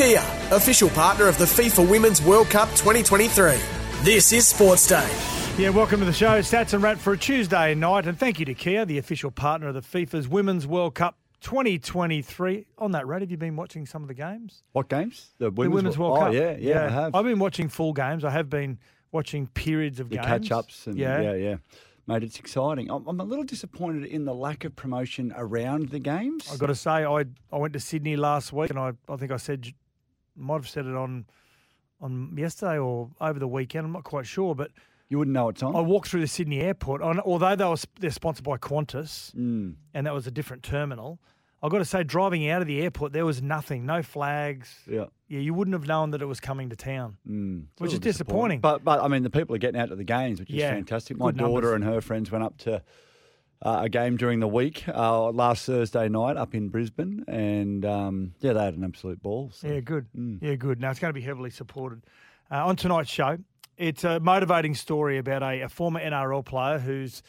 Kia, official partner of the FIFA Women's World Cup 2023. This is Sports Day. Yeah, welcome to the show. Stats and Rat for a Tuesday night. And thank you to Kia, the official partner of the FIFA's Women's World Cup 2023. On that, Rat, have you been watching some of the games? What games? The The Women's, Women's World oh, Cup. yeah, yeah, I have. I've been watching full games. I have been watching periods of the games. catch ups and yeah. yeah, yeah. Mate, it's exciting. I'm, I'm a little disappointed in the lack of promotion around the games. I've got to say, I I went to Sydney last week, and I, I think I said might have said it on on yesterday or over the weekend. I'm not quite sure, but you wouldn't know it's on. I walked through the Sydney airport. and Although they were they're sponsored by Qantas, Mm. and that was a different terminal. I've got to say, driving out of the airport, there was nothing, no flags. Yeah. Yeah, you wouldn't have known that it was coming to town, Mm. Which is little disappointing. But but I mean, the people are getting out to the games, which is Yeah, fantastic. My good daughter numbers. and her friends went up to uh, a game during the week uh, last Thursday night up in Brisbane, and um, yeah, they had an absolute ball. So. Yeah, good. Mm. Yeah, good. Now it's going to be heavily supported. Uh, on tonight's show, it's a motivating story about a, a former NRL player whose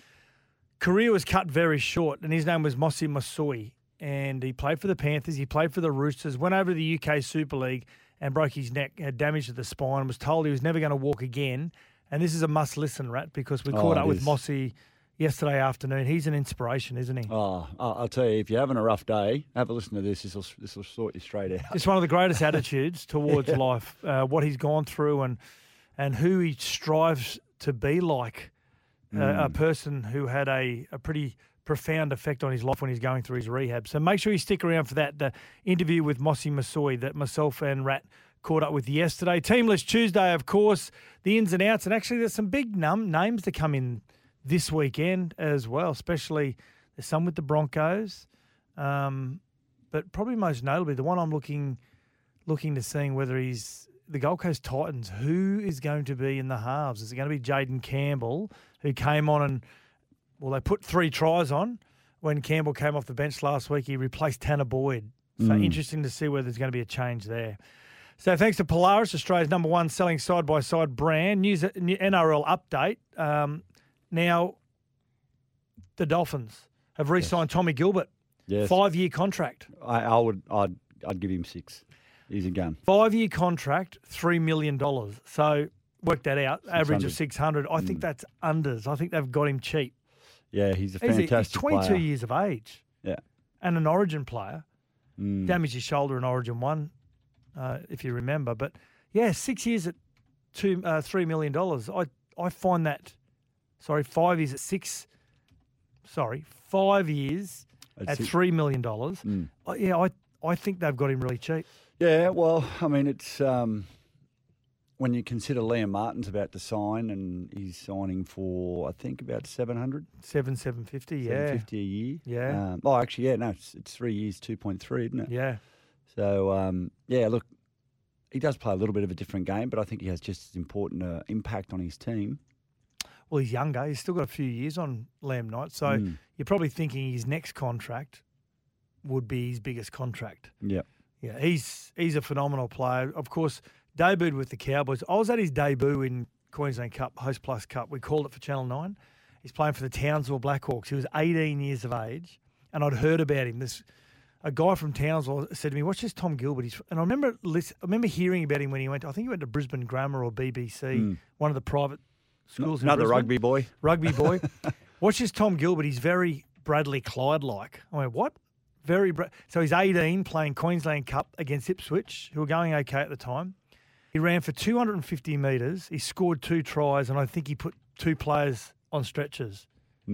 career was cut very short, and his name was Mossy Masoe. And he played for the Panthers, he played for the Roosters, went over to the UK Super League and broke his neck, had damage to the spine, was told he was never going to walk again. And this is a must listen, Rat, because we Oh, caught up with. Mossy yesterday afternoon. He's an inspiration, isn't he? Oh, I'll tell you, if you're having a rough day, have a listen to this. This will this will sort you straight out. It's one of the greatest attitudes towards life. Uh, what he's gone through and and who he strives to be like. Uh, a person who had a, a pretty profound effect on his life when he's going through his rehab. So make sure you stick around for that the interview with Mossy Masoe that myself and Rat caught up with yesterday. Team List Tuesday, of course, the ins and outs, and actually there's some big num- names to come in this weekend as well. Especially there's some with the Broncos, um, but probably most notably the one I'm looking looking to seeing whether he's the Gold Coast Titans. Who is going to be in the halves? Is it going to be Jayden Campbell, who came on and well, they put three tries on when Campbell came off the bench last week. He replaced Tanner Boyd. So interesting to see whether there's going to be a change there. So thanks to Polaris, Australia's number one selling side by side brand. News NRL update. Um, now, the Dolphins have re-signed Tommy Gilbert, Yes. five year contract. I, I would. I'd. I'd give him six. He's a gun. Five year contract, three million dollars. So work that out. Average of six hundred. I think that's unders. I think they've got him cheap. Yeah, he's a He's, a- fantastic he's twenty two player. years of age Yeah. and an Origin player. Mm. Damaged his shoulder in Origin one, uh, if you remember. But yeah, six years at two uh, three million dollars. I I find that. Sorry, five years at six. Sorry, five years At at three million dollars. Mm. Uh, Yeah, I I think they've got him really cheap. Yeah, well, I mean, it's um, when you consider Liam Martin's about to sign, and he's signing for I think about 700, Seven seven fifty. Yeah, 750 a year. Yeah. Um, oh, actually, yeah, no, it's, it's three years, two point three, isn't it? yeah. So um, yeah, look, he does play a little bit of a different game, but I think he has just as important uh, impact on his team. Well, he's younger. He's still got a few years on Lamb Knight. So Mm. you're probably thinking his next contract would be his biggest contract. Yeah. Yeah, he's he's a phenomenal player. Of course, debuted with the Cowboys. I was at his debut in Queensland Cup, Hostplus Cup. We called it for Channel 9. He's playing for the Townsville Blackhawks. He was 18 years of age, and I'd heard about him. This a guy from Townsville said to me, "Watch this Tom Gilbert." He's, and I remember listen, I remember hearing about him when he went. I think he went to Brisbane Grammar or BBC, mm. one of the private schools. in Another Brisbane rugby boy. rugby boy. Watch this Tom Gilbert. He's very Bradley Clyde like. I went, what? Very. Bra-. So he's 18 playing Queensland Cup against Ipswich, who were going okay at the time. He ran for 250 metres. He scored two tries, and I think he put two players on stretchers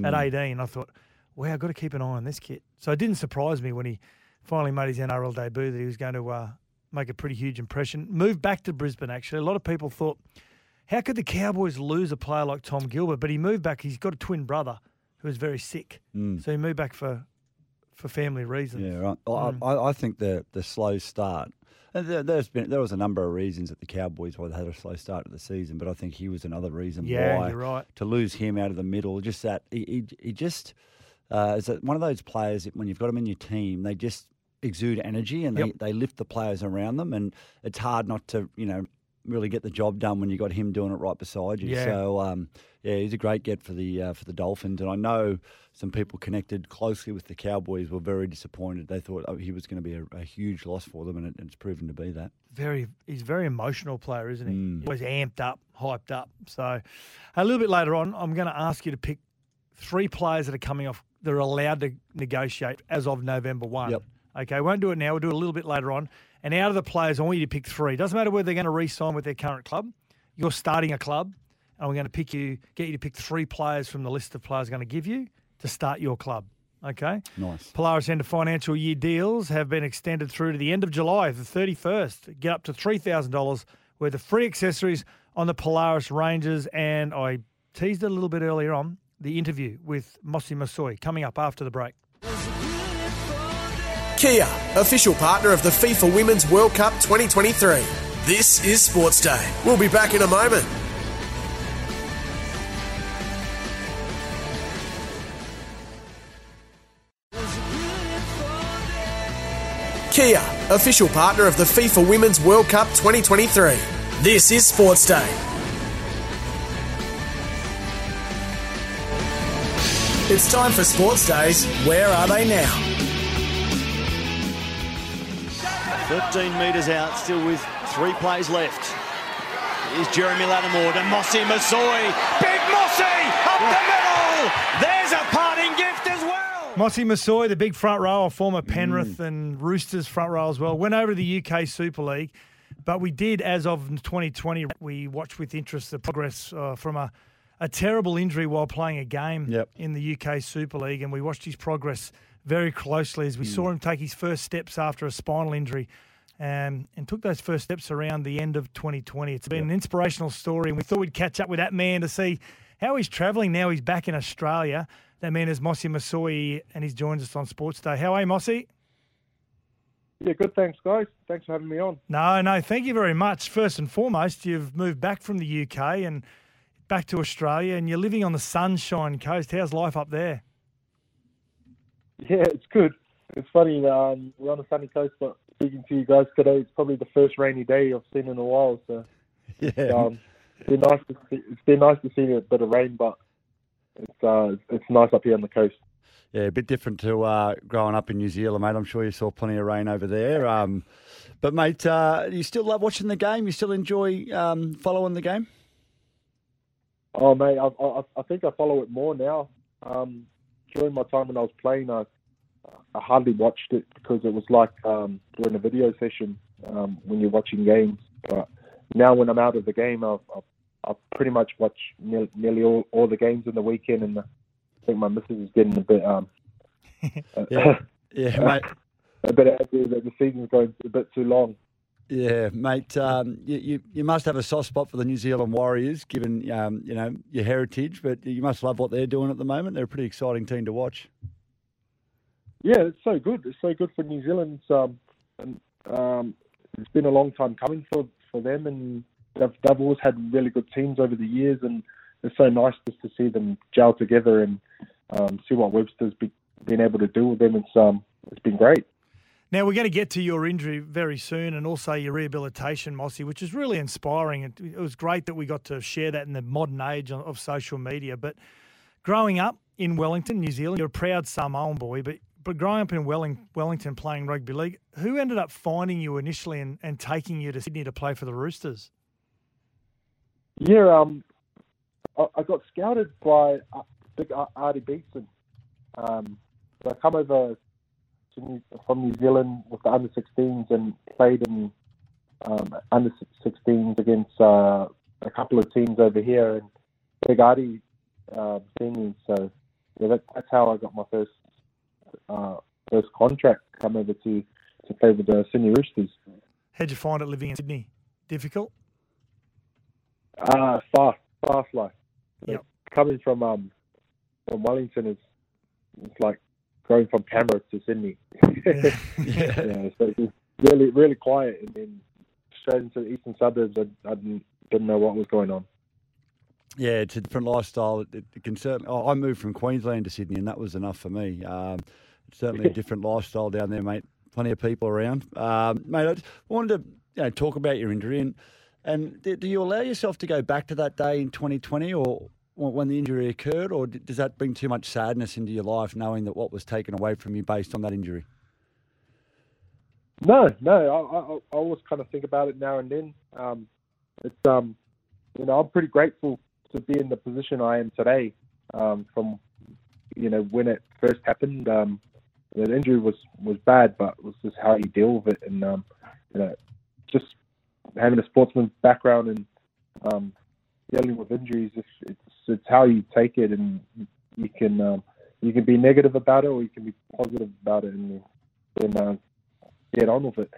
at 18. I thought, wow, I've got to keep an eye on this kid. So it didn't surprise me when he finally made his NRL debut that he was going to uh, make a pretty huge impression. Moved back to Brisbane, actually. A lot of people thought, how could the Cowboys lose a player like Tom Gilbert? But he moved back. He's got a twin brother who was very sick. So he moved back for for family reasons. Yeah, right. Mm. I, I think the the slow start. There's been there was a number of reasons that the Cowboys why they had a slow start to the season, but I think he was another reason Yeah, why you're right. to lose him out of the middle. Just that he he, he just uh, is that one of those players that when you've got him in your team, they just exude energy and Yep. they, they lift the players around them, and it's hard not to you know really get the job done when you got him doing it right beside you. Yeah. So um, yeah, he's a great get for the uh, for the Dolphins, and I know some people connected closely with the Cowboys were very disappointed. They thought oh, he was going to be a, a huge loss for them, and it, it's proven to be that. very he's a very emotional player, isn't he? Mm. Always amped up, hyped up. So a little bit later on, I'm going to ask you to pick three players that are coming off that are allowed to negotiate as of November one. Yep. Okay, won't do it now. We'll do it a little bit later on. And out of the players, I want you to pick three. Doesn't matter whether they're going to re-sign with their current club. You're starting a club, and we're going to pick you, get you to pick three players from the list of players I'm going to give you to start your club. Okay. Nice. Polaris End of financial year deals have been extended through to the end of July, the 31st. Get up to $3,000 worth of free accessories on the Polaris ranges. And I teased it a little bit earlier on the interview with Mossy Masoe coming up after the break. Kia, official partner of the FIFA Women's World Cup 2023. This is Sports Day. We'll be back in a moment. Kia, official partner of the FIFA Women's World Cup 2023. This is Sports Day. It's time for Sports Days. Where are they now? 15 metres out, still with three plays left. Here's Jeremy Latimore to Mossy Masoe. Big Mossy up the middle. There's a parting gift as well. Mossy Masoe, the big front row, a former Penrith and Roosters front row as well, went over to the UK Super League. But we did, as of 2020, we watched with interest the progress uh, from a, a terrible injury while playing a game Yep. in the UK Super League. And we watched his progress very closely as we saw him take his first steps after a spinal injury um, and took those first steps around the end of 2020. It's been an inspirational story, and we thought we'd catch up with that man to see how he's travelling now. He's back in Australia. That man is Mossy Masoe, and he's joined us on Sports Day. How are you, Mossy? Yeah, good. Thanks, guys. Thanks for having me on. No, no, thank you very much. First and foremost, you've moved back from the UK and back to Australia, and you're living on the Sunshine Coast. How's life up there? Yeah, it's good. It's funny. Um, we're on the sunny coast, but speaking to you guys today, it's probably the first rainy day I've seen in a while. So Yeah. um, it's been nice to see. It's been nice to see a bit of rain, but it's uh, it's nice up here on the coast. Yeah, a bit different to uh, growing up in New Zealand, mate. I'm sure you saw plenty of rain over there. Um, but, mate, uh, you still love watching the game? You still enjoy um, following the game? Oh, mate, I, I, I think I follow it more now. Um, during my time when I was playing, I, I hardly watched it because it was like um, doing a video session um, when you're watching games. But now, when I'm out of the game, I've, I've, I've pretty much watch nearly, nearly all, all the games in the weekend, and I think my missus is getting a bit um, Yeah. Yeah, mate. a bit angry that the season's going a bit too long. Yeah, mate. Um, you, you you must have a soft spot for the New Zealand Warriors, given um, you know your heritage. But you must love what they're doing at the moment. They're a pretty exciting team to watch. Yeah, it's so good. It's so good for New Zealand. Um, and, um, it's been a long time coming for, for them, and they've, they've always had really good teams over the years, and it's so nice just to see them gel together and um, see what Webster's be, been able to do with them. It's um, it's been great. Now, we're going to get to your injury very soon and also your rehabilitation, Mossy, which is really inspiring. It, it was great that we got to share that in the modern age of- social media. But growing up in Wellington, New Zealand, you're a proud Samoan boy, but, but growing up in Welling, Wellington playing rugby league, who ended up finding you initially and, and taking you to Sydney to play for the Roosters? Yeah, um, I, I got scouted by uh, big Artie Beetson. Um, I come over New, from New Zealand with the under 16s and played in um, under 16s against uh, a couple of teams over here, and Big Artie uh, seen. So yeah, that, that's how I got my first uh, first contract. Come over to to play with the Sydney Roosters. How'd you find it living in Sydney? Difficult? Uh, fast, fast life. Yep. Coming from um from Wellington is it's like going from Canberra to Sydney. yeah. yeah, so it was really really quiet, and then straight into the eastern suburbs. I, I didn't, didn't know what was going on. Yeah, it's a different lifestyle. It, it can certainly. I moved from Queensland to Sydney, and that was enough for me. Um, certainly a different lifestyle down there, mate. Plenty of people around, um, mate. I just wanted to you know talk about your injury and and do you allow yourself to go back to that day in 2020 or when the injury occurred, or does that bring too much sadness into your life, knowing that what was taken away from you based on that injury? No, no. I, I, I always kind of think about it now and then. Um, it's um, you know, I'm pretty grateful to be in the position I am today. Um, from you know when it first happened, um, the injury was was bad, but it was just how you deal with it, and um, you know, just having a sportsman's background and um, dealing with injuries, it's, it's it's how you take it, and you can um, you can be negative about it, or you can be positive about it, and then uh, get on with it.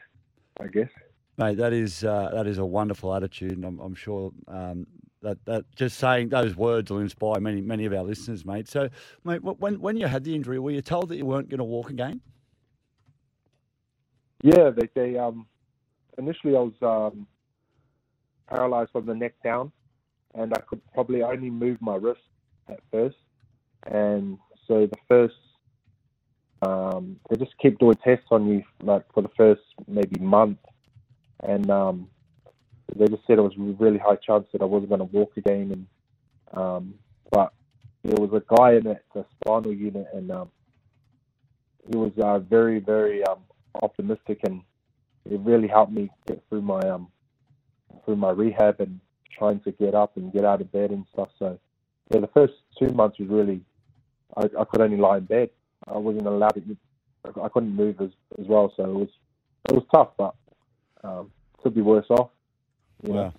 I guess. Mate, that is uh, that is a wonderful attitude, and I'm, I'm sure um, that that just saying those words will inspire many many of our listeners, mate. So, mate, when when you had the injury, were you told that you weren't going to walk again? Yeah, they they um initially I was um, paralyzed from the neck down, and I could probably only move my wrist at first. And so the first, um, they just keep doing tests on you like for the first maybe month, and um, they just said it was really high chance that I wasn't going to walk again. And um, but there was a guy in the, the spinal unit, and um, he was uh, very very um, optimistic, and it really helped me get through my um, through my rehab and trying to get up and get out of bed and stuff. So yeah, the first two months was really I, I could only lie in bed. I wasn't allowed to. I couldn't move as as well, so it was it was tough, but um, could be worse off. Yeah. Wow.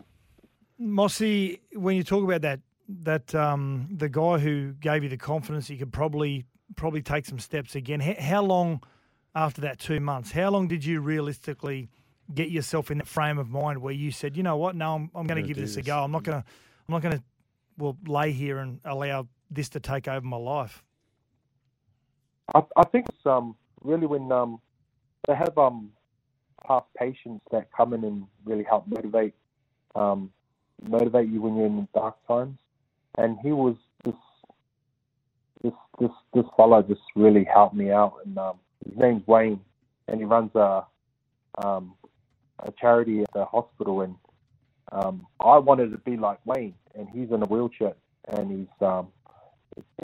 Mossy, when you talk about that, that um, the guy who gave you the confidence, you could probably probably take some steps again. How, how long after that two months? How long did you realistically get yourself in that frame of mind where you said, you know what, no, I'm, I'm going to give this, this, a go. I'm not going to, I'm not going to, well, lay here and allow this to take over my life. I, I think it's um, really when um, they have um, past patients that come in and really help motivate um, motivate you when you're in dark times. And he was this this this this fellow just really helped me out. And um, his name's Wayne, and he runs a um, a charity at the hospital, and um, I wanted to be like Wayne, and he's in a wheelchair, and he's um,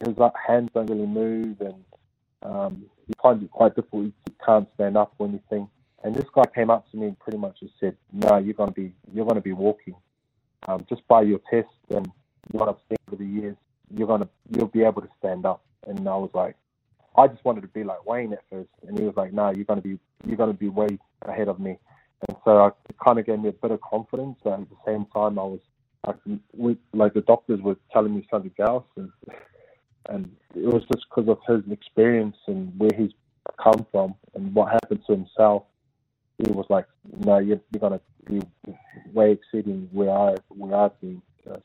his hands don't really move, and um, he finds it quite difficult. He can't stand up or anything. And this guy came up to me and pretty much just said, "No, you're gonna be you're gonna be walking. Um, just by your test and what I've seen over the years, you're gonna you'll be able to stand up." And I was like, I just wanted to be like Wayne at first, and he was like, "No, you're gonna be you're gonna be way ahead of me." And so I, it kind of gave me a bit of confidence. And at the same time, I was like, we, like the doctors were telling me something else, and and it was just because of his experience and where he's come from and what happened to himself. He was like, "No, you're, you're gonna be way exceeding where I where I've been." So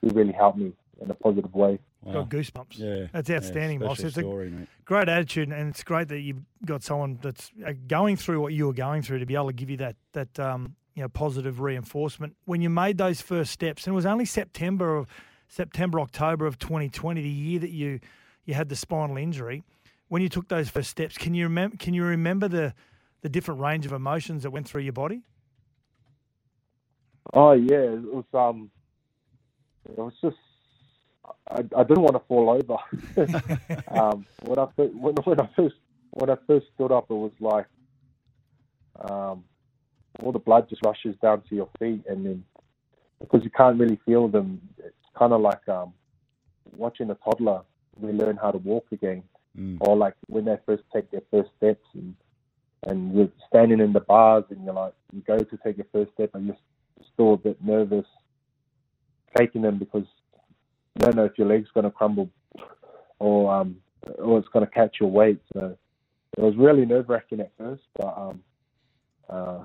he really helped me in a positive way. Wow. Got goosebumps. Yeah, that's outstanding, yeah, Moss. It's story, a mate. great attitude, and it's great that you've got someone that's uh, going through what you were going through to be able to give you that that um, you know positive reinforcement. When you made those first steps, and it was only September of September October of 2020, the year that you you had the spinal injury. When you took those first steps, can you remember? Can you remember the the different range of emotions that went through your body? Oh yeah, it was um, it was just I, I didn't want to fall over. um, when I first, when, when I first when I first stood up, it was like um, all the blood just rushes down to your feet, and then because you can't really feel them, it's kind of like um, watching a toddler relearn how to walk again, mm. or like when they first take their first steps, and and you're standing in the bars, and you're like you go to take your first step, and you're still a bit nervous taking them because you don't know if your leg's going to crumble or um, or it's going to catch your weight. So it was really nerve wracking at first, but um, uh,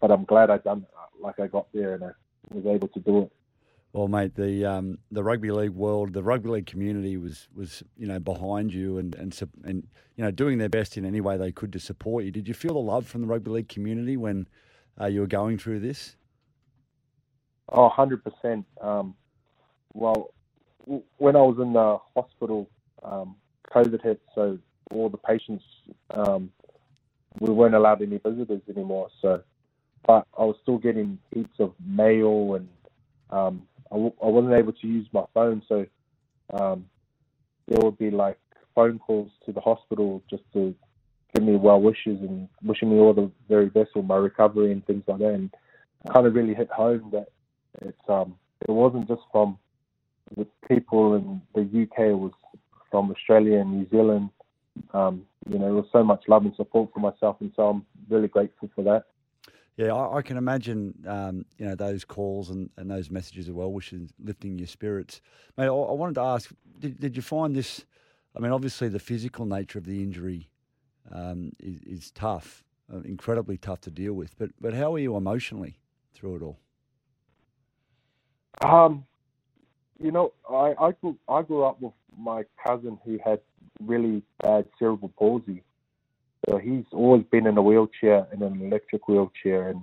but I'm glad I done it. Like I got there and I was able to do it. Well, mate, the um, the rugby league world, the rugby league community was was you know behind you and and and you know doing their best in any way they could to support you. Did you feel the love from the rugby league community when uh, you were going through this? Oh, 100%. Um, well, when I was in the hospital, um, COVID hit, so all the patients, um, we weren't allowed any visitors anymore. So, but I was still getting heaps of mail, and um, I, w- I wasn't able to use my phone. So, um, there would be like phone calls to the hospital just to give me well wishes and wishing me all the very best for my recovery and things like that. And kind of really hit home that it's um it wasn't just from the people in the UK, was from Australia and New Zealand. Um, you know, there was so much love and support for myself, and so I'm really grateful for that. Yeah, I, I can imagine, um, you know, those calls and, and those messages of well wishes lifting your spirits. Mate, I, I wanted to ask, did, did you find this? I mean, obviously the physical nature of the injury um, is, is tough, uh, incredibly tough to deal with. But but how are you emotionally through it all? Um, you know, I I grew I grew up with my cousin who had really bad cerebral palsy. So he's always been in a wheelchair in an electric wheelchair, and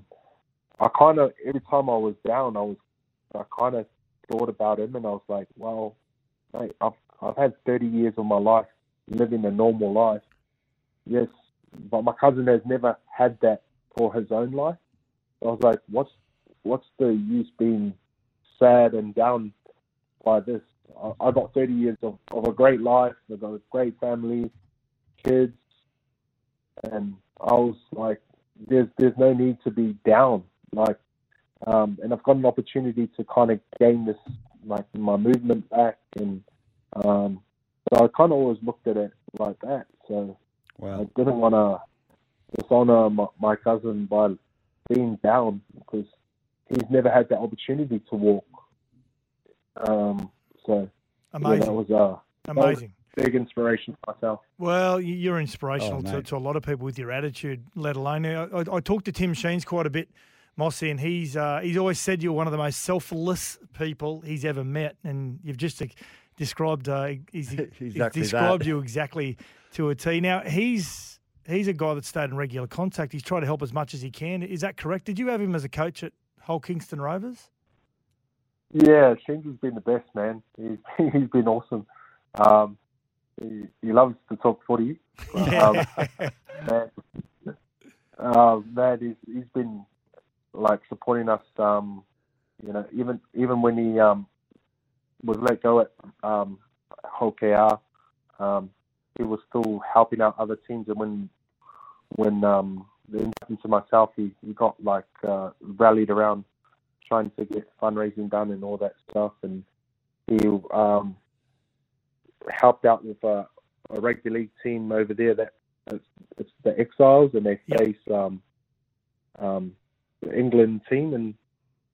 I kind of every time I was down, I was I kind of thought about him, and I was like, well, mate, I've I've had 30 years of my life living a normal life. Yes, but my cousin has never had that for his own life. I was like, what's what's the use being sad and down by this? I, got 30 years of, of a great life. I got a great family, kids, and I was like, there's there's no need to be down. Like, um, and I've got an opportunity to kind of gain this like my movement back, and um, so I kind of always looked at it like that. So I didn't want to dishonor my, my cousin by being down because he's never had that opportunity to walk. Um, so yeah, that Amazing, was a amazing. big inspiration for myself. Well, you're inspirational Oh, to, to a lot of people with your attitude, let alone. I, I, I talked to Tim Sheens quite a bit, Mossy, and he's uh, he's always said you're one of the most selfless people he's ever met, and you've just uh, described uh, he's, he's described that. you exactly to a T. Now he's he's a guy that stayed in regular contact. He's tried to help as much as he can. Is that correct? Did you have him as a coach at Hull Kingston Rovers? Yeah, Shingy's been the best man. He's he's been awesome. Um, he, he loves to talk footy. Um, man, uh, man, he's he's been like supporting us. Um, you know, even even when he um was let go at um um, he was still helping out other teams. And when when um happened to myself, he he got like uh, rallied around trying to get fundraising done and all that stuff, and he um helped out with a, a rugby league team over there that it's, it's the Exiles, and they face um, um, the England team, and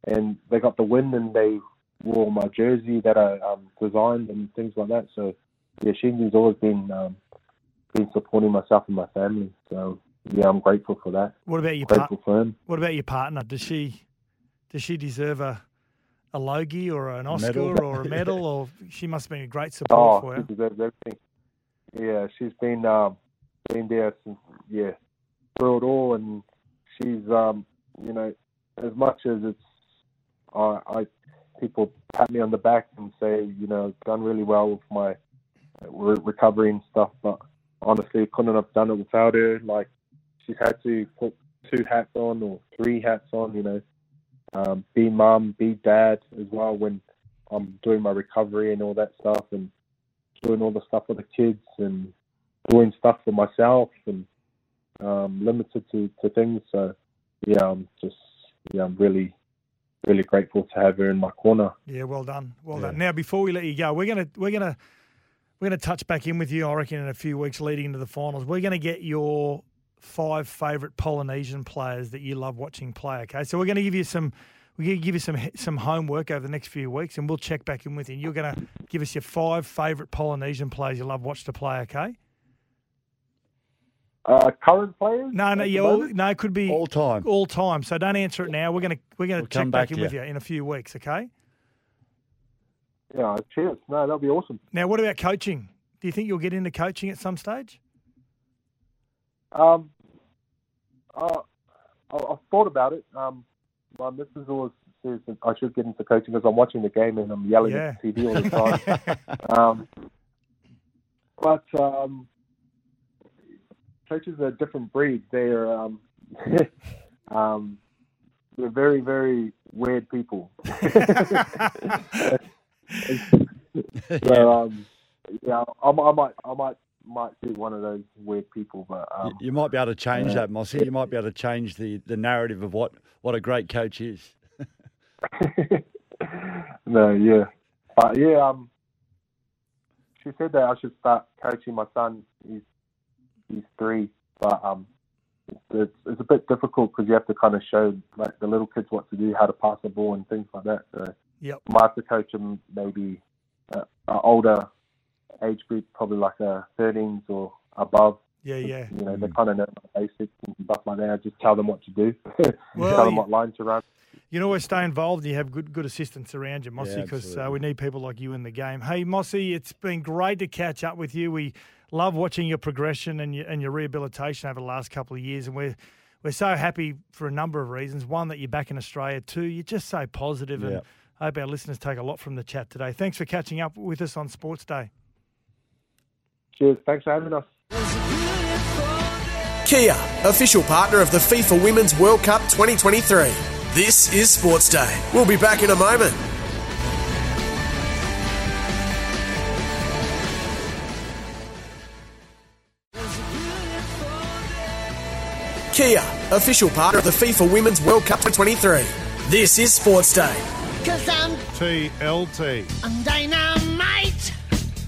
and they got the win, and they wore my jersey that I um, designed and things like that. So yeah, Shinji's always been um, been supporting myself and my family. So yeah, I'm grateful for that. What about your par- Grateful for him. What about your partner? Does she does she deserve a a Logie or an Oscar medal? or a medal? or she must have been a great support Oh, for she you. deserves everything. Yeah, she's been um, been there since yeah through it all, and she's um, you know as much as it's I, I people pat me on the back and say you know done really well with my re- recovery and stuff, but honestly couldn't have done it without her. Like she's had to put two hats on or three hats on, you know, um, be mum, be dad as well when I'm doing my recovery and all that stuff, and doing all the stuff for the kids and doing stuff for myself and um, limited to, to things. So yeah, I'm just yeah, I'm really really grateful to have her in my corner. Yeah, well done, well Yeah. done. Now, before we let you go, we're gonna we're gonna we're gonna touch back in with you. I reckon in a few weeks leading into the finals, we're gonna get your five favourite Polynesian players that you love watching play. Okay, so we're gonna give you some. We're going to give you some some homework over the next few weeks, and we'll check back in with you. And you're going to give us your five favourite Polynesian players you love watch to play. Okay? Uh, current players? No, no, yeah, all, no, it could be All time. all time. So don't answer it now. We're gonna we're gonna We'll check come back back in to with you. you in a few weeks. Okay? yeah, cheers. No, that'll be awesome. Now, what about coaching? Do you think you'll get into coaching at some stage? Um, uh, I, I've thought about it. Um, my missus always says that I should get into coaching because I'm watching the game and I'm yelling Yeah. at the TV all the time. um, but um, coaches are a different breed. They're um, um, they're very, very weird people. so um, yeah, I, I might, I might, might be one of those weird people. But You- um, you might be able to change that, Mossy. You might be able to change the, the narrative of what, what a great coach is. no, yeah, but yeah, um, she said that I should start coaching my son. He's he's three, but um, it's it's, it's a bit difficult because you have to kind of show like the little kids what to do, how to pass the ball, and things like that. So Yep. I might have to coach him maybe uh, an older age group, probably like a 13s or above. Yeah, yeah. You know, they kind of know the basics and stuff like that. Just tell them what to do, Well, tell them you- what line to run. You can always stay involved and you have good good assistants around you, Mossy, Yeah, because uh, we need people like you in the game. Hey, Mossy, it's been great to catch up with you. We love watching your progression and your, and your rehabilitation over the last couple of years, and we're we're so happy for a number of reasons. One, that you're back in Australia. Two, you're just so positive, and Yeah. I hope our listeners take a lot from the chat today. Thanks for catching up with us on Sports Day. Cheers. Thanks for having us. Kia, official partner of the FIFA Women's World Cup 2023. This is Sports Day. We'll be back in a moment. Kia, official partner of the FIFA Women's World Cup 2023. This is Sports Day. Cause I'm, TLT. I'm dynamite.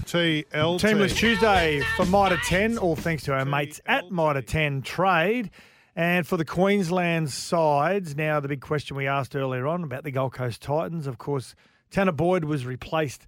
TLT. Team List Tuesday for Mitre 10, all thanks to our mates at Mitre 10 Trade. And for the Queensland sides, now the big question we asked earlier on about the Gold Coast Titans. Of course, Tanner Boyd was replaced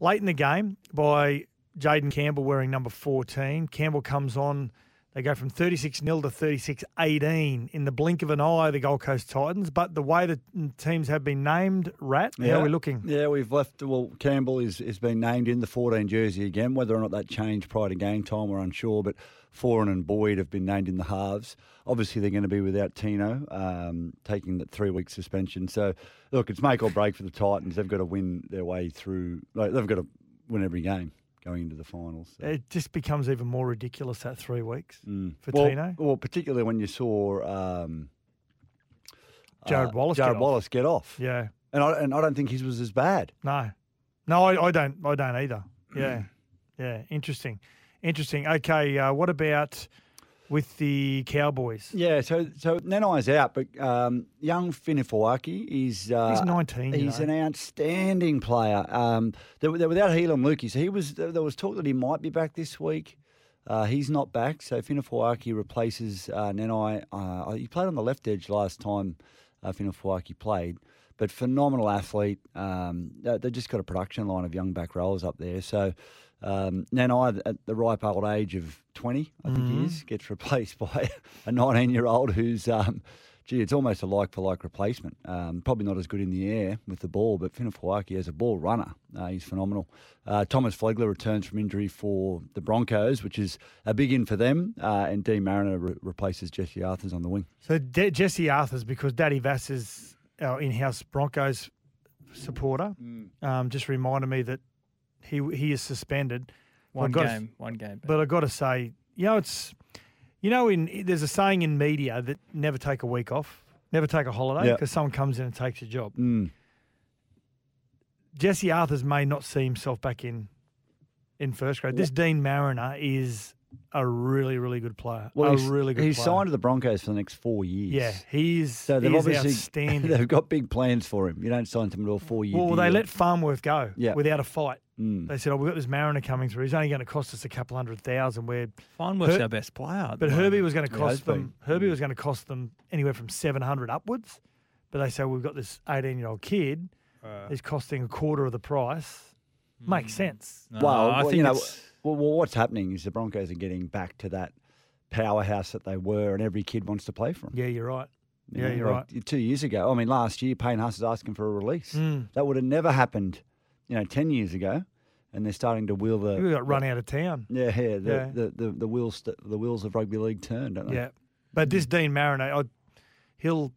late in the game by Jayden Campbell wearing number 14. Campbell comes on. They go from 36 0 to 36 18 in the blink of an eye, the Gold Coast Titans. But the way the teams have been named, Rat, yeah. how are we looking? Yeah, we've left. Well, Campbell is has been named in the 14 jersey again. Whether or not that changed prior to game time, we're unsure. But Foran and Boyd have been named in the halves. Obviously, they're going to be without Tino, um, taking that three week suspension. So, look, it's make or break for the Titans. They've got to win their way through. Like, they've got to win every game going into the finals. So. It just becomes even more ridiculous that three weeks for well, Tino. Well, particularly when you saw um, Jarrod uh, Wallace. Jarrod get off. Wallace get off. Yeah. And I, and I don't think his was as bad. No. No, I, I don't. I don't either. Yeah. yeah. Interesting. Interesting. Okay. Uh, what about with the Cowboys? Yeah, so so Nanai's out, but um, young Finefeuiaki is uh, He's 19, you He's know. an outstanding player. Um, they're, they're without Heilum Luki, so he was there was talk that he might be back this week. Uh, he's not back, so Finefeuiaki replaces uh, Nanai. Uh, he played on the left edge last time uh, Finefeuiaki played, but phenomenal athlete. Um, they- they've just got a production line of young back rowers up there. So um, Nanai, at the ripe old age of 20, I think he is, gets replaced by a 19 year old who's, um, gee, it's almost a like for like replacement. Um, probably not as good in the air with the ball, but Finefeuiaki as a ball runner, uh, he's phenomenal. Uh, Thomas Flegler returns from injury for the Broncos, which is a big in for them, uh, and Deine Mariner re- replaces Jesse Arthurs on the wing. So De- Jesse Arthurs, because Daddy Vass is our in-house Broncos supporter, Mm. um, just reminded me that he he is suspended. One I've to- game, one game. But I've got to say, you know, it's you know, in there's a saying in media that never take a week off, never take a holiday Yeah. because someone comes in and takes your job. Mm. Jesse Arthurs may not see himself back in in first grade. This Deine Mariner is a really, really good player. Well, a he's, really good he's player. signed to the Broncos for the next four years. Yeah, he's So they've he is obviously outstanding. they've got big plans for him. You don't sign someone to a four year. well, they let Farnworth go Yeah. without a fight. Mm. They said, "Oh, we've got this Mariner coming through. He's only going to cost us a couple hundred thousand. Where Farnworth's Her- our best player. But Herbie moment. was going to cost has them. Herbie was going to cost them anywhere from seven hundred upwards. But they say we've got this eighteen-year-old kid. Uh, He's costing a quarter of the price. Makes sense. no, Well, I well, think you know, it's- well, well, what's happening is the Broncos are getting back to that powerhouse that they were, and every kid wants to play for them. Yeah, you're right. You Yeah, know, you're like Two years ago, I mean, last year, Payne Haas is asking for a release. Mm. That would have never happened you know, ten years ago, and they're starting to wheel the. We got run out of town. Yeah, yeah, the, Yeah. The, the, the wheels the wheels of rugby league turn, don't they? Yeah, but this Deine Mariner, I, he'll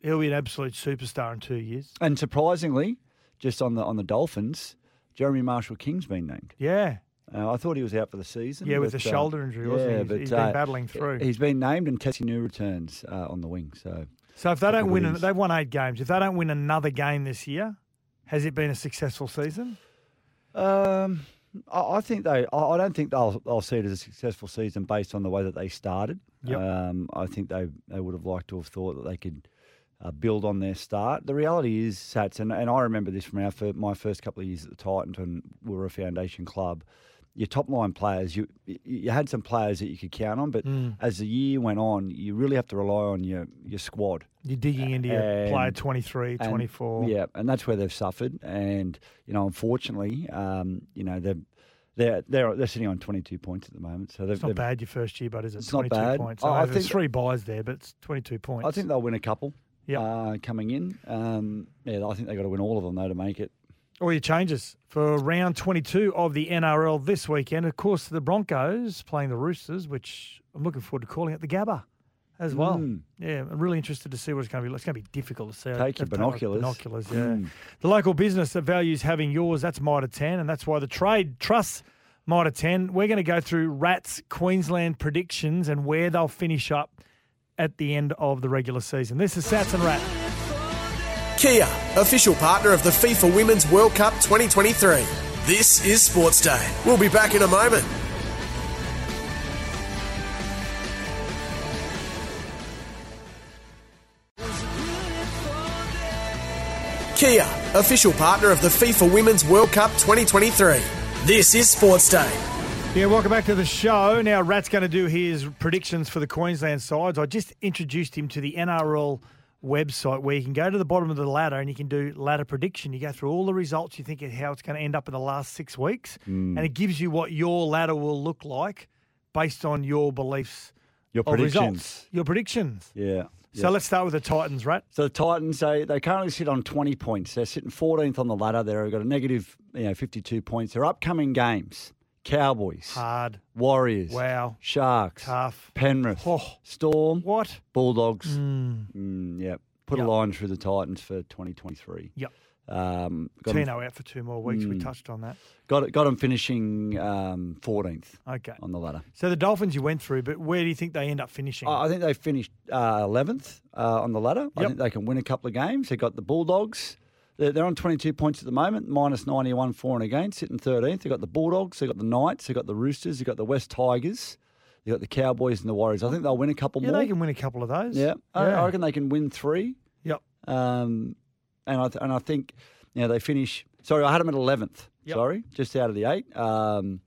he'll be an absolute superstar in two years. And surprisingly, just on the on the Dolphins, Jeremy Marshall King's been named. Yeah, Uh, I thought he was out for the season. yeah, with but, the uh, shoulder injury, wasn't yeah, he? but, He's- he's been uh, battling through. He's been named, and Tesi Niu returns uh, on the wing. So So if they don't win, they've won eight games. If they don't win another game this year, has it been a successful season? Um, I, I think they. I, I don't think they'll. I'll see it as a successful season based on the way that they started. Yep. Um, I think they they would have liked to have thought that they could uh, build on their start. The reality is, Sats, and, and I remember this from our my first couple of years at the Titans when we were a foundation club. Your top line players, you you- had some players that you could count on, but Mm. as the year went on, you really have to rely on your your squad. You're digging into your player And- 23, and- 24. Yeah, and that's where they've suffered. And you know, unfortunately, um, you know they're they're they're they're sitting on 22 points at the moment. So they've, It's not bad your first year, but is it? It's not 22 bad. points. I- I, I know there's think- three buys there, but it's 22 points. I think they'll win a couple. Yep. Uh, coming in, um, yeah, I think they have got to win all of them though to make it. All your changes for round 22 of the NRL this weekend. Of course, the Broncos playing the Roosters, which I'm looking forward to calling it the Gabba as well. Mm. Yeah, I'm really interested to see what it's going to be. like. It's going to be difficult to see. Take your binoculars. Binoculars, yeah. Mm. The local business that values having yours, that's Mitre 10, and that's why the trade trusts Mitre 10. We're going to go through Rats Queensland predictions and where they'll finish up at the end of the regular season. This is Sats and Rat. Kia, official partner of the FIFA Women's World Cup 2023. This is Sports Day. We'll be back in a moment. Kia, official partner of the FIFA Women's World Cup 2023. This is Sports Day. Yeah, welcome back to the show. Now, Rat's going to do his predictions for the Queensland sides. I just introduced him to the NRL website where you can go to the bottom of the ladder and you can do ladder prediction. You go through all the results, you think of how it's going to end up in the last six weeks, Mm. and it gives you what your ladder will look like based on your beliefs Your of results. predictions. Your predictions. Yeah. So yeah. let's start with the Titans, right? So the Titans, they, they currently sit on 20 points. They're sitting 14th on the ladder. They've got a negative, you know, 52 points. Their upcoming games: Cowboys, Hard. Warriors, Wow. Sharks, Tough. Penrith, Oh. Storm, What? Bulldogs. Mm. Mm, yeah. Put Yep. a line through the Titans for 2023. Yep. Um, Tino out for two more weeks. We Mm. touched on that. got, got them finishing um, 14th Okay. on the ladder. So the Dolphins you went through, but where do you think they end up finishing? I I think they finished uh, 11th uh, on the ladder. I think they can win a couple of games. They've got the Bulldogs. They're, on 22 points at the moment, minus 91 for and against, sitting 13th. They've got the Bulldogs, they've got the Knights, they've got the Roosters, they've got the West Tigers, they've got the Cowboys and the Warriors. I think they'll win a couple yeah, more. they can win a couple of those. yeah, I, Yeah. I reckon they can win three. Yep. Um, and I th- and I think you know they finish. Sorry, I had them at eleventh. Yep. Sorry, just out of the eight. Um,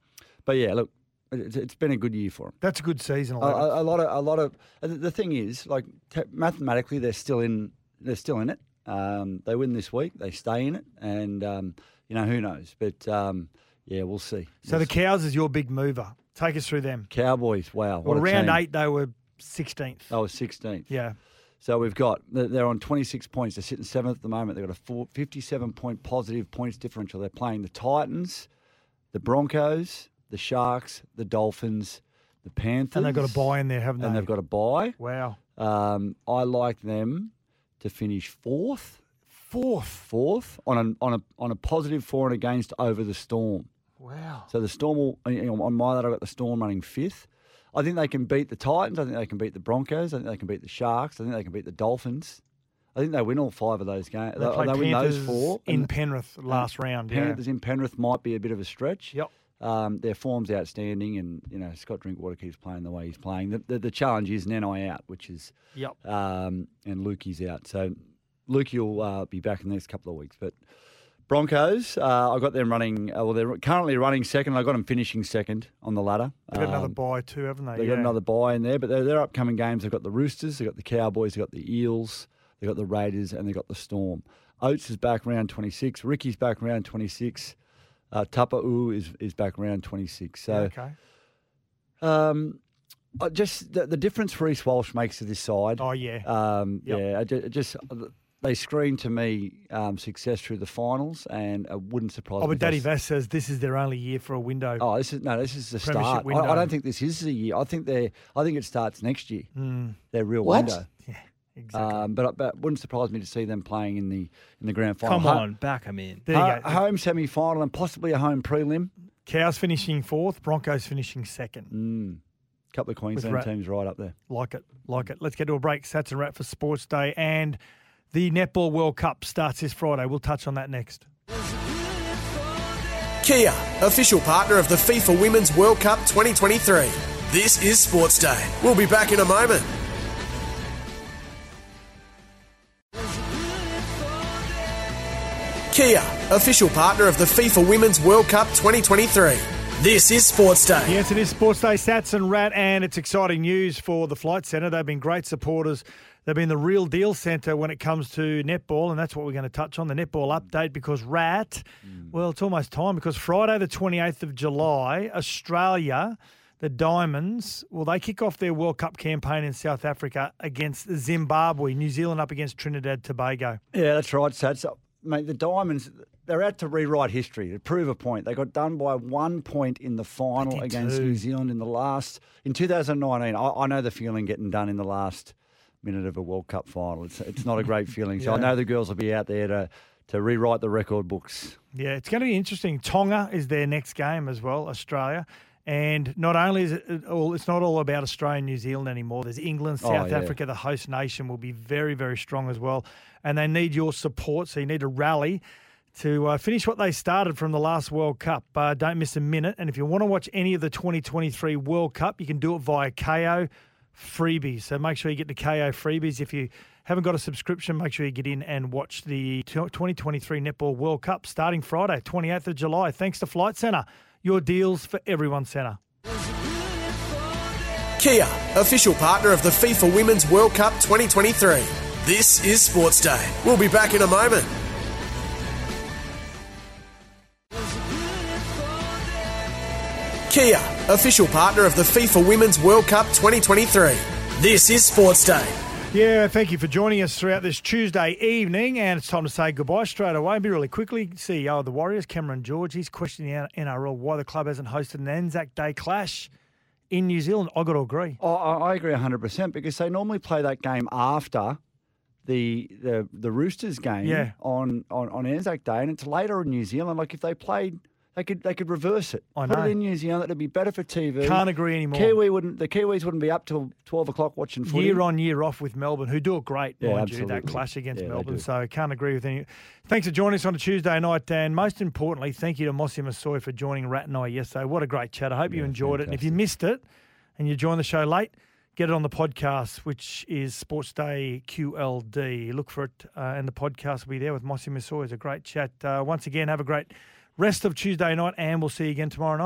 but yeah, look, it's, it's been a good year for them. That's a good season. A, a, a lot of a lot of the- thing is like te- mathematically they're still in they're still in it. Um, they win this week, they stay in it, and um, you know who knows. But um, yeah, we'll see. so We'll the see. Cows is your big mover. Take us through them. Cowboys, wow, Well, round team. eight they were 16th. They were sixteenth. Yeah. So we've got they're on 26 points. They're sitting seventh at the moment. They've got a four, 57 point positive points differential. They're playing the Titans, the Broncos, the Sharks, the Dolphins, the Panthers, And they've got a buy in there, haven't they? and they? they've got a buy. wow. Um, I like them to finish fourth, Fourth. fourth on a on a on a positive for and against over the Storm. Wow. So the Storm will you know, on my ladder. I've got the Storm running fifth. I think they can beat the Titans. I think they can beat the Broncos. I think they can beat the Sharks. I think they can beat the Dolphins. I think they win all five of those games. They uh, They, they win those four. in Penrith last round. Yeah. Panthers in Penrith might be a bit of a stretch. Yep. Um, their form's outstanding, and you know Scott Drinkwater keeps playing the way he's playing. The, the, the challenge is Nanai out, which is Yep. um, and Luki's out. So Luki will uh, be back in the next couple of weeks. But Broncos, uh, I got them running. Uh, well, they're currently running second. I got them finishing second on the ladder. They've got another Um, buy too, haven't they? They've yeah. got another buy in there, but their, their upcoming games, they've got the Roosters, they've got the Cowboys, they've got the Eels, they've got the Raiders, and they've got the Storm. Oates is back round 26. Ricky's back round 26. Uh, Tapa'u is, is back around 26. So, okay. um, I just the, the difference Reece Walsh makes to this side. Oh yeah. Um, Yep. Yeah, I ju- just they screen to me um, success through the finals, and it wouldn't surprise Oh, me. but Daddy they- Vass says this is their only year for a window. Oh, this is no, this is the start. I. I don't think this is the year. I think they, I think it starts next year. Mm, Their real What? window. Exactly. Um, but but it wouldn't surprise me to see them playing in the in the grand final. Come Ho- on, back them in. there you go. home semi final and possibly a home prelim. Cows finishing fourth, Broncos finishing second. Mm. couple of Queensland Ra- teams right up there. Like it, like it. Let's get to a break. Sats and Rat for Sports Day. And the Netball World Cup starts this Friday. We'll touch on that next. Kia, official partner of the FIFA Women's World Cup 2023. This is Sports Day. We'll be back in a moment. Kia, official partner of the FIFA Women's World Cup 2023. This is Sports Day. Yes, it is Sports Day, Sats and Rat, and it's exciting news for the Flight Centre. They've been great supporters. They've been the real deal centre when it comes to netball, and that's what we're going to touch on the netball update because Rat, mm. well, it's almost time because Friday, the 28th of July, Australia, the Diamonds, well, they kick off their World Cup campaign in South Africa against Zimbabwe, New Zealand up against Trinidad and Tobago. Yeah, that's right, Sats. Mate, the Diamonds, they're out to rewrite history, to prove a point. They got done by one point in the final against too. New Zealand in the last, in 2019. I, I know the feeling getting done in the last minute of a World Cup final. It's, it's not a great feeling. So I know the girls will be out there to, to rewrite the record books. Yeah, it's going to be interesting. Tonga is their next game as well, Australia. And not only is it all, it's not all about Australia and New Zealand anymore. There's England, Oh, South yeah. Africa, the host nation will be very, very strong as well. And they need your support. So you need to rally to uh, finish what they started from the last World Cup. Uh, don't miss a minute. And if you want to watch any of the 2023 World Cup, you can do it via Kayo Freebies. So make sure you get the Kayo Freebies. If you haven't got a subscription, make sure you get in and watch the 2023 Netball World Cup starting Friday, 28th of July. Thanks to Flight Centre, your deals for everyone centre. Kia, official partner of the FIFA Women's World Cup 2023. This is Sports Day. We'll be back in a moment. Kia, official partner of the FIFA Women's World Cup 2023. This is Sports Day. Yeah, thank you for joining us throughout this Tuesday evening. And it's time to say goodbye straight away. Be really quickly. CEO of the Warriors, Cameron George, he's questioning the NRL why the club hasn't hosted an Anzac Day clash in New Zealand. i got to agree. Oh, I I agree 100% because they normally play that game after the the, the Roosters game Yeah. on, on, on Anzac Day, and it's later in New Zealand. Like if they played, they could they could reverse it. I Put know. it in New Zealand. It'd be better for TV. Can't agree anymore. Kiwi wouldn't. The Kiwis wouldn't be up till 12 o'clock watching footy. Year on, year off with Melbourne, who do it great, Yeah, mind you, that clash against Yeah, Melbourne. So can't agree with any. Thanks for joining us on a Tuesday night, and most importantly, thank you to Mossy Masoe for joining Rat and I yesterday. What a great chat. I hope you Yeah, enjoyed it. And if you missed it and you joined the show late, get it on the podcast, which is Sports Day QLD. Look for it, uh, and the podcast will be there with Mossy Masoe. It's a great chat. Uh, once again, have a great rest of Tuesday night, and we'll see you again tomorrow night.